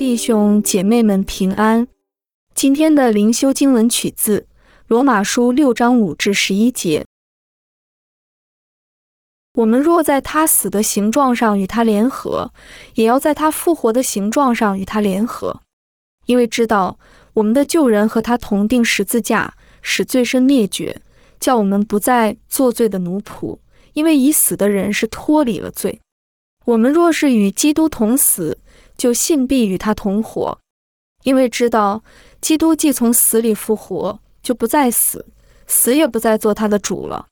弟兄姐妹们平安。今天的灵修经文取自罗马书六章五至十一节。我们若在他死的形状上与他联合，也要在他复活的形状上与他联合，因为知道我们的旧人和他同定十字架，使罪身灭绝，叫我们不再作罪的奴仆。因为已死的人是脱离了罪。我们若是与基督同死，就信必与他同活，因为知道基督既从死里复活，就不再死，死也不再做他的主了。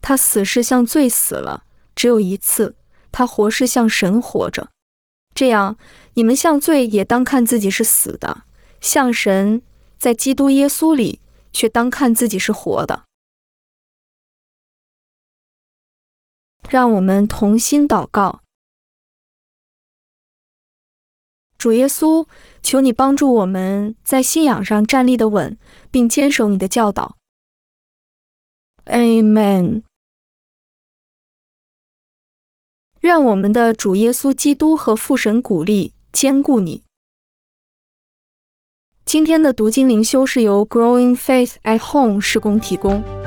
他死是向罪死了，只有一次；他活是向神活着。这样，你们向罪也当看自己是死的，向神在基督耶稣里却当看自己是活的。让我们同心祷告。主耶稣，求你帮助我们在信仰上站立的稳，并坚守你的教导。Amen。愿我们的主耶稣基督和父神鼓励、坚固你。今天的读经灵修是由 Growing Faith at Home 施工提供。